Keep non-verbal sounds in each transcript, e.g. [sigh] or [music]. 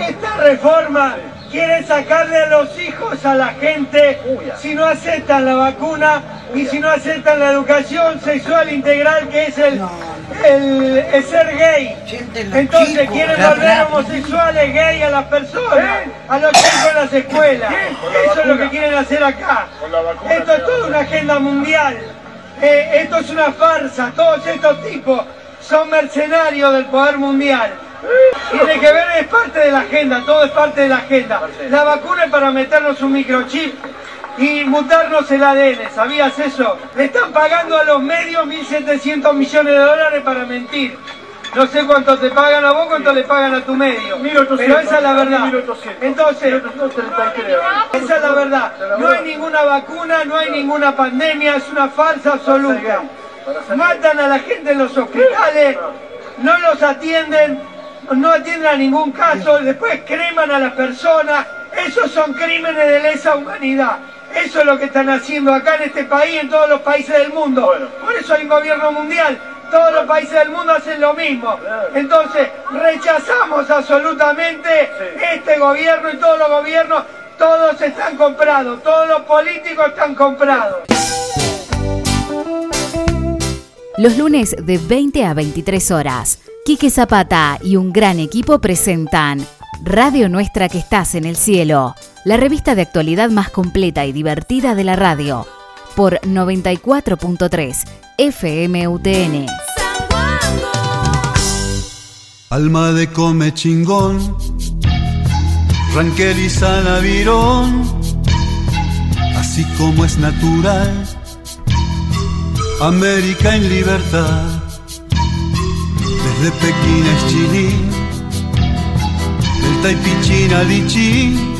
esta reforma quiere sacarle a los hijos a la gente si no aceptan la vacuna y si no aceptan la educación sexual integral que es el, el, ser gay. Entonces quieren volver homosexuales gay a las personas, a los chicos en las escuelas. Eso es lo que quieren hacer acá. Esto es toda una agenda mundial. Eh, esto es una farsa. Todos estos tipos son mercenarios del poder mundial. Tiene que ver, es parte de la agenda, todo es parte de la agenda. La vacuna es para meternos un microchip y mutarnos el ADN, ¿sabías eso? Le están pagando a los medios 1.700 millones de dólares para mentir. No sé cuánto te pagan a vos, cuánto le pagan a tu medio. pero esa es la verdad. Entonces, esa es la verdad. No hay ninguna vacuna, no hay ninguna pandemia, es una falsa absoluta. Matan a la gente en los hospitales, no los atienden, no atienden a ningún caso, después creman a las personas. Esos son crímenes de lesa humanidad. Eso es lo que están haciendo acá en este país, en todos los países del mundo. Por eso hay un gobierno mundial. Todos los países del mundo hacen lo mismo. Entonces, rechazamos absolutamente este gobierno y todos los gobiernos. Todos están comprados, todos los políticos están comprados. Los lunes de 20 a 23 horas, Quique Zapata y un gran equipo presentan Radio Nuestra que estás en el cielo, la revista de actualidad más completa y divertida de la radio, por 94.3 FMUTN. Alma de come chingón, Ranquel y Virón, así como es natural, América en libertad, desde Pekín es Chilín, del Taipichín a Lichín,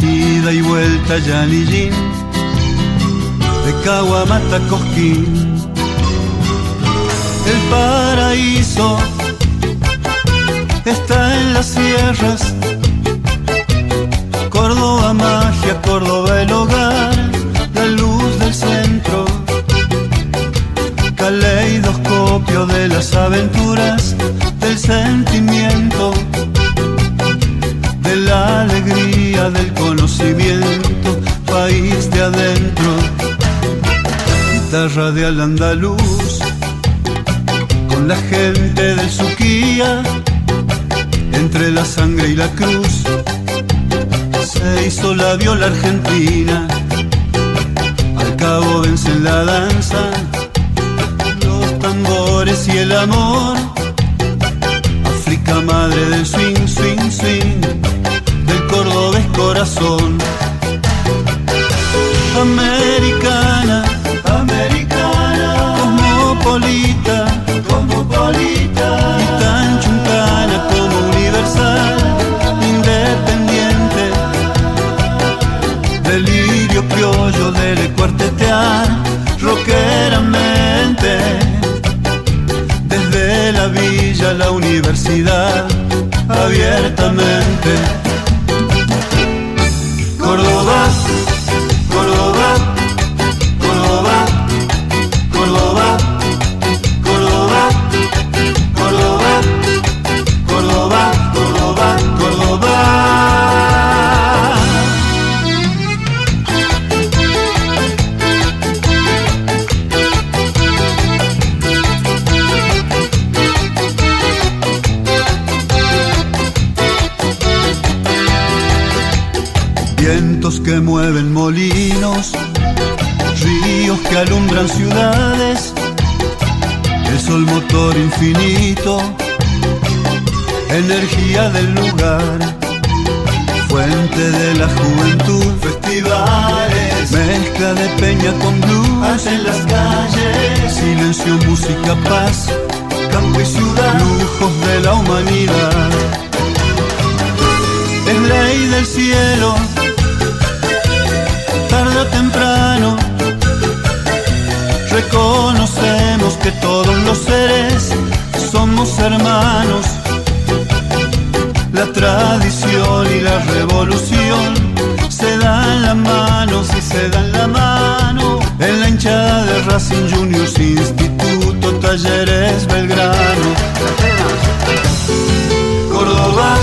ida y vuelta Yanillín, de Caguamata Cosquín, el paraíso está en las sierras, Córdoba magia, Córdoba el hogar, la luz del centro, de las aventuras, del sentimiento la alegría del conocimiento, país de adentro, guitarra de al andaluz, con la gente del Suquía, entre la sangre y la cruz, se hizo la viola argentina, al cabo vencen la danza, tambores y el amor, África madre del swing, swing, swing cordobés corazón. Americana, americana, la universidad, abiertamente infinito, energía del lugar, fuente de la juventud, festivales, mezcla de peña con blues, en las calles, silencio, música, paz, campo y ciudad, lujos de la humanidad. Es ley del cielo reconocemos que todos los seres somos hermanos. La tradición y la revolución se dan la mano, si se dan la mano. En la hinchada de Racing Juniors, Instituto, Talleres, Belgrano. Córdoba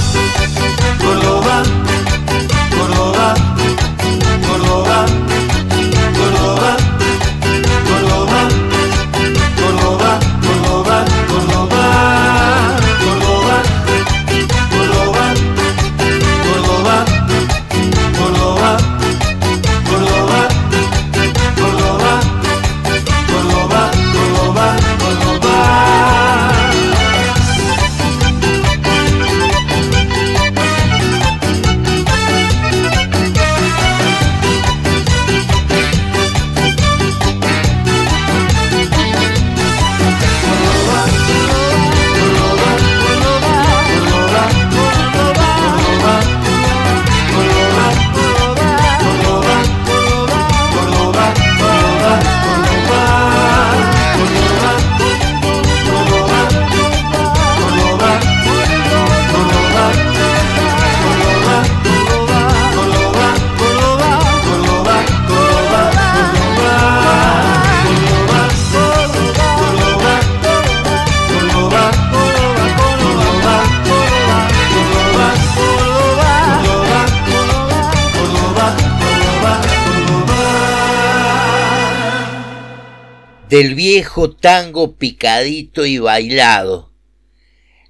del viejo tango picadito y bailado,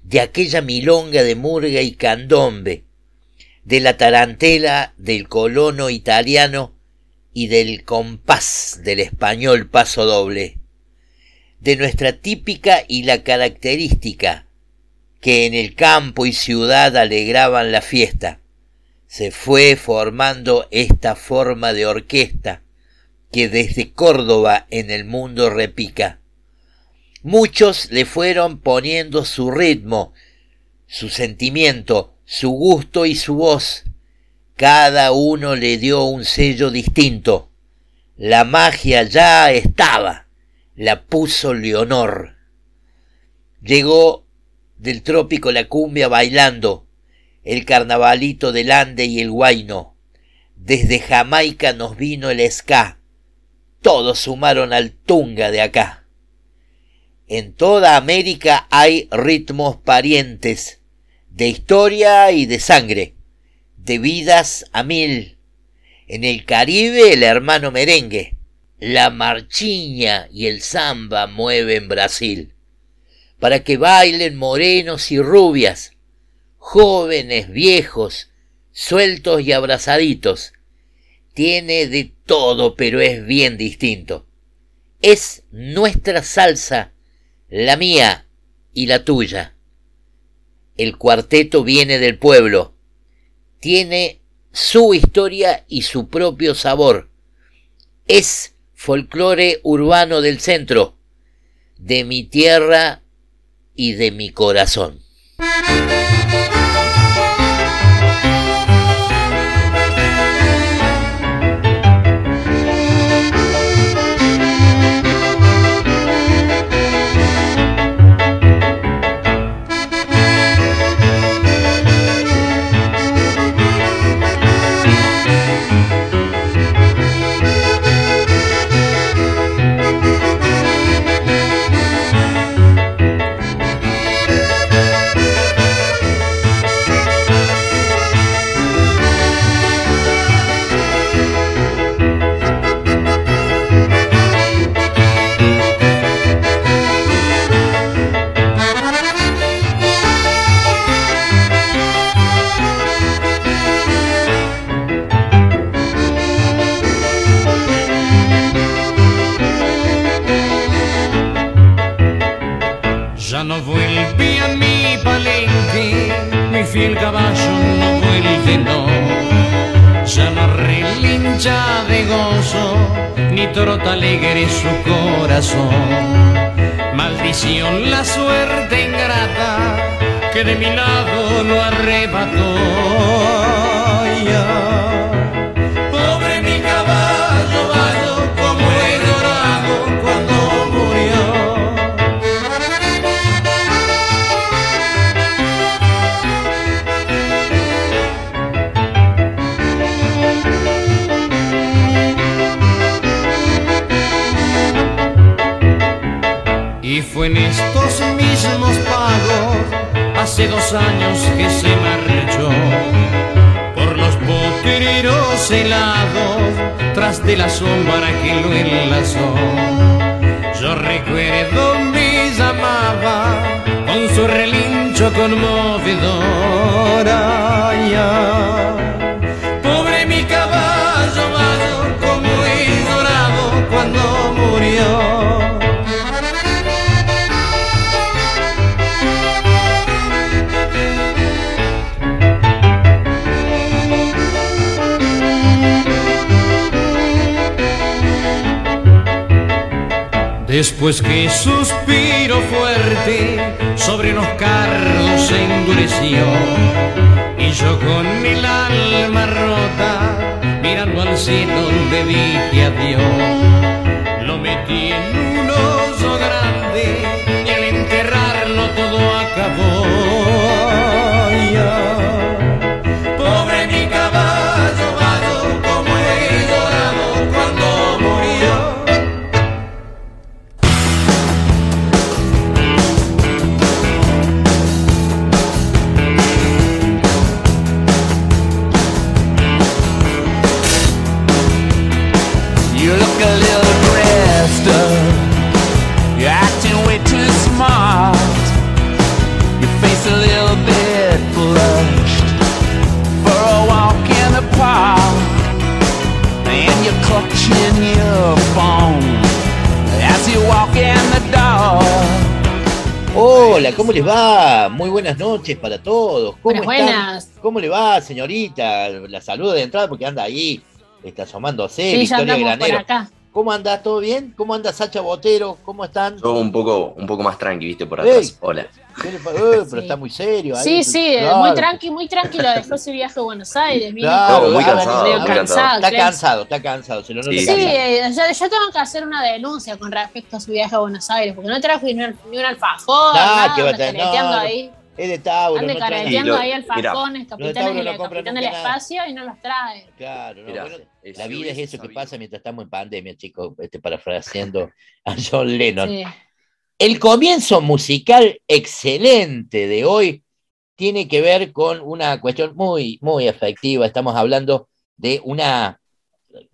de aquella milonga de murga y candombe, de la tarantela del colono italiano y del compás del español paso doble, de nuestra típica y la característica que en el campo y ciudad alegraban la fiesta. Se fue formando esta forma de orquesta que desde Córdoba en el mundo repica. Muchos le fueron poniendo su ritmo, su sentimiento, su gusto y su voz. Cada uno le dio un sello distinto. La magia ya estaba, la puso Leonor. Llegó del trópico la cumbia bailando, el carnavalito del Ande y el Guayno. Desde Jamaica nos vino el ska, todos sumaron al tunga de acá. En toda América hay ritmos parientes, de historia y de sangre, de vidas a mil. En el Caribe el hermano merengue, la marchiña y el samba mueven Brasil, para que bailen morenos y rubias, jóvenes, viejos, sueltos y abrazaditos. Tiene de todo, pero es bien distinto. Es nuestra salsa la mía y la tuya. El cuarteto viene del pueblo, tiene su historia y su propio sabor. Es folclore urbano del centro, de mi tierra y de mi corazón. Su corazón. Maldición la suerte ingrata que de mi lado lo arrebató. En estos mismos pagos, hace dos años que se marchó por los potreros helados, tras de la sombra que lo enlazó. Yo recuerdo me llamaba con su relincho conmovedor. Pobre mi caballo, como he llorado cuando murió. Después que suspiro fuerte sobre los carros se endureció. Y yo con el alma rota mirando al cielo donde dije adiós Hola, ¿cómo les va? Muy buenas noches para todos. ¿Cómo buenas, buenas. ¿Cómo le va, señorita? La saludo de entrada porque anda ahí, está asomándose, Sí, ya Victoria Granero. acá. ¿Cómo anda? ¿Todo bien? ¿Cómo anda Sacha Botero? ¿Cómo están? Yo un poco, un poco más tranqui, viste, por atrás. Hola. ¿Qué le pa- Eh, pero está muy serio. ahí, Sí, sí, claro. muy tranqui, muy tranquilo. Dejó ese viaje a Buenos Aires. Vino Claro, No, muy cansado, medio muy cansado. cansado. Está claro. cansado, está cansado. Se lo Sí, Sí, cansado. eh, yo, yo tengo que hacer una denuncia con respecto a su viaje a Buenos Aires, porque no trajo ni un, ni un alfajor, Nah, nada, que va a ande tener- no, no. ahí, Es de Tauro. ande no careteando ahí alfajones, capitanes, no del- compra capitán del nada. espacio y no los trae. Claro, no, Mirá, bueno, la vida es eso que sabido. pasa mientras estamos en pandemia, chicos, este, parafraseando a John Lennon. Sí. El comienzo musical excelente de hoy tiene que ver con una cuestión muy, muy efectiva. Estamos hablando de una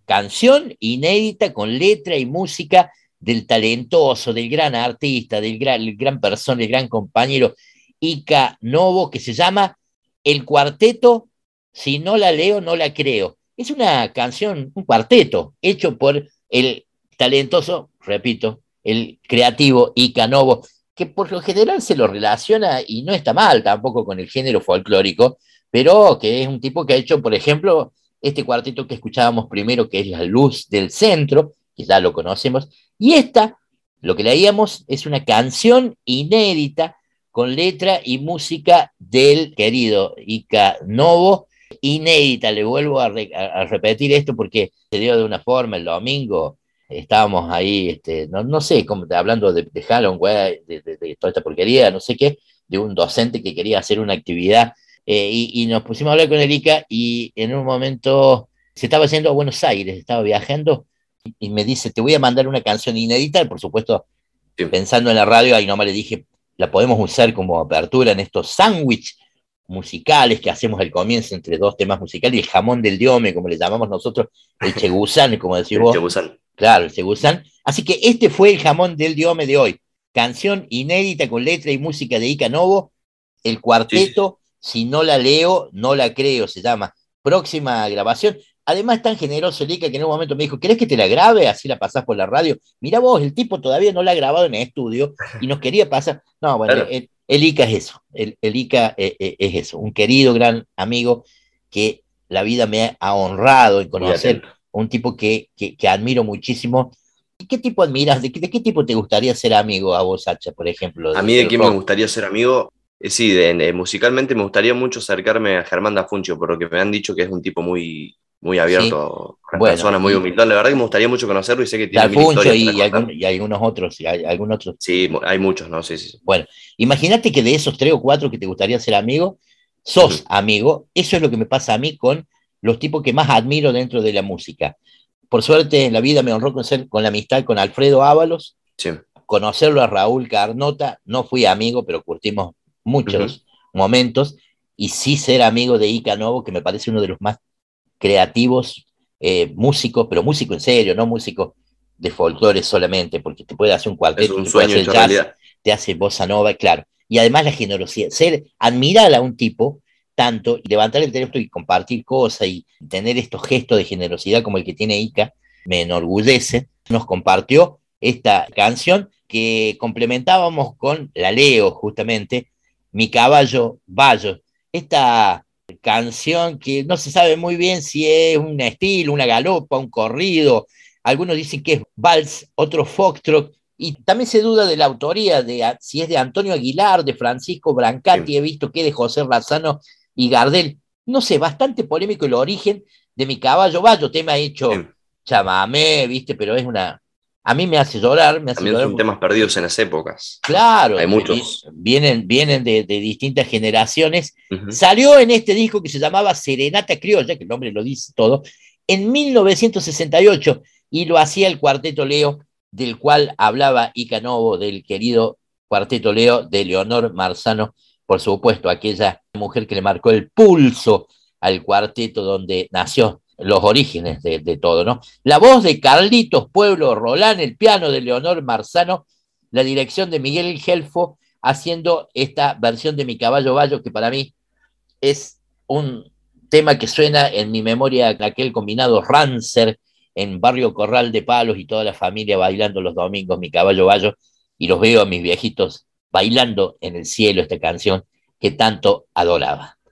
canción inédita con letra y música del talentoso, del gran artista, del gran, gran persona, el gran compañero Ica Novo, que se llama El Cuarteto, si no la leo, no la creo. Es una canción, un cuarteto, hecho por el talentoso, repito, el creativo Ica Novo, que por lo general se lo relaciona y no está mal tampoco con el género folclórico, pero que es un tipo que ha hecho, por ejemplo, este cuarteto que escuchábamos primero, que es La Luz del Centro, que ya lo conocemos, y esta, lo que leíamos, es una canción inédita con letra y música del querido Ica Novo, inédita, le vuelvo a, re- a- a repetir esto porque se dio de una forma el domingo, estábamos ahí, este, no, no sé, como, hablando de, de Halloween, de, de- de toda esta porquería, no sé qué, de un docente que quería hacer una actividad eh, y, y nos pusimos a hablar con el ICA y en un momento se estaba yendo a Buenos Aires, estaba viajando y me dice, te voy a mandar una canción inédita, por supuesto, Sí. pensando en la radio, ahí nomás le dije, la podemos usar como apertura en estos sándwich musicales que hacemos al comienzo entre dos temas musicales, y el jamón del diome, como le llamamos nosotros, el chegusán, [laughs] como decís El vos, Chebusán. Claro, el Segusán. Así que este fue el jamón del diome de hoy. Canción inédita con letra y música de Ica Novo. El cuarteto, si no la leo, no la creo, se llama. Próxima grabación. Además, tan generoso el Ica que en un momento me dijo, ¿querés que te la grabe? Así la pasás por la radio. Mirá vos, el tipo todavía no la ha grabado en estudio y nos quería pasar. No, bueno, Claro. el, el Ica es eso. El, el Ica eh, eh, es eso. Un querido, gran amigo que la vida me ha honrado en conocer un tipo que, que, que admiro muchísimo. ¿Y ¿Qué tipo admiras? ¿De, qué- de qué tipo te gustaría ser amigo a vos, Sacha, por ejemplo? A mí de quién me gustaría ser amigo, Eh, sí, de- de- musicalmente me gustaría mucho acercarme a Germán Dafuncio, por lo que me han dicho que es un tipo muy, muy abierto, una Bueno, persona muy humilde. La verdad que me gustaría mucho conocerlo y sé que tiene mil historias y, y algún- contar. y algunos otros. y hay- algún otro. Sí, hay muchos, ¿no? Sí, sí. sí. Imagínate que de esos tres o cuatro que te gustaría ser amigo, sos amigo. Eso es lo que me pasa a mí con los tipos que más admiro dentro de la música. Por suerte, en la vida me honró con, ser- con la amistad con Alfredo Ábalos, Sí. conocerlo a Raúl Carnota, no fui amigo, pero curtimos muchos momentos, y sí ser amigo de Ica Novo, que me parece uno de los más creativos eh, músicos, pero músico en serio, no músico de folclore solamente, porque te puede hacer un cuarteto, un te puede hacer jazz, te hace bossa nova, claro. Y además la generosidad, ser, admirar a un tipo tanto, y levantar el teléfono y compartir cosas y tener estos gestos de generosidad como el que tiene Ica, me enorgullece. Nos compartió esta canción que complementábamos con la Leo, justamente, Mi caballo Bayo. Esta canción que no se sabe muy bien si es un estilo, una galopa, un corrido. Algunos dicen que es vals, otros foxtrot, y también se duda de la autoría, de si es de Antonio Aguilar, de Francisco Brancati, he visto que de José Razano y Gardel. No sé, bastante polémico el origen de mi caballo Bayo, tema hecho chamamé, viste, pero es una. A mí me hace llorar, me hace También llorar. son temas perdidos en las épocas. Claro, Hay muchos. vi- Vienen, vienen de, de distintas generaciones. Salió en este disco que se llamaba Serenata Criolla, que el nombre lo dice todo, en 1968 y lo hacía el Cuarteto Leo, del cual hablaba Ica Novo, del querido Cuarteto Leo de Leonor Marzano, por supuesto, aquella mujer que le marcó el pulso al cuarteto donde nació los orígenes de, todo, ¿no? La voz de Carlitos Pueblo Rolán, el piano de Leonor Marzano, la dirección de Miguel Gelfo, haciendo esta versión de Mi Caballo Bayo, que para mí es un tema que suena en mi memoria aquel combinado Rancer en Barrio Corral de Palos y toda la familia bailando los domingos Mi Caballo Bayo, y los veo a mis viejitos bailando en el cielo esta canción que tanto adoraba.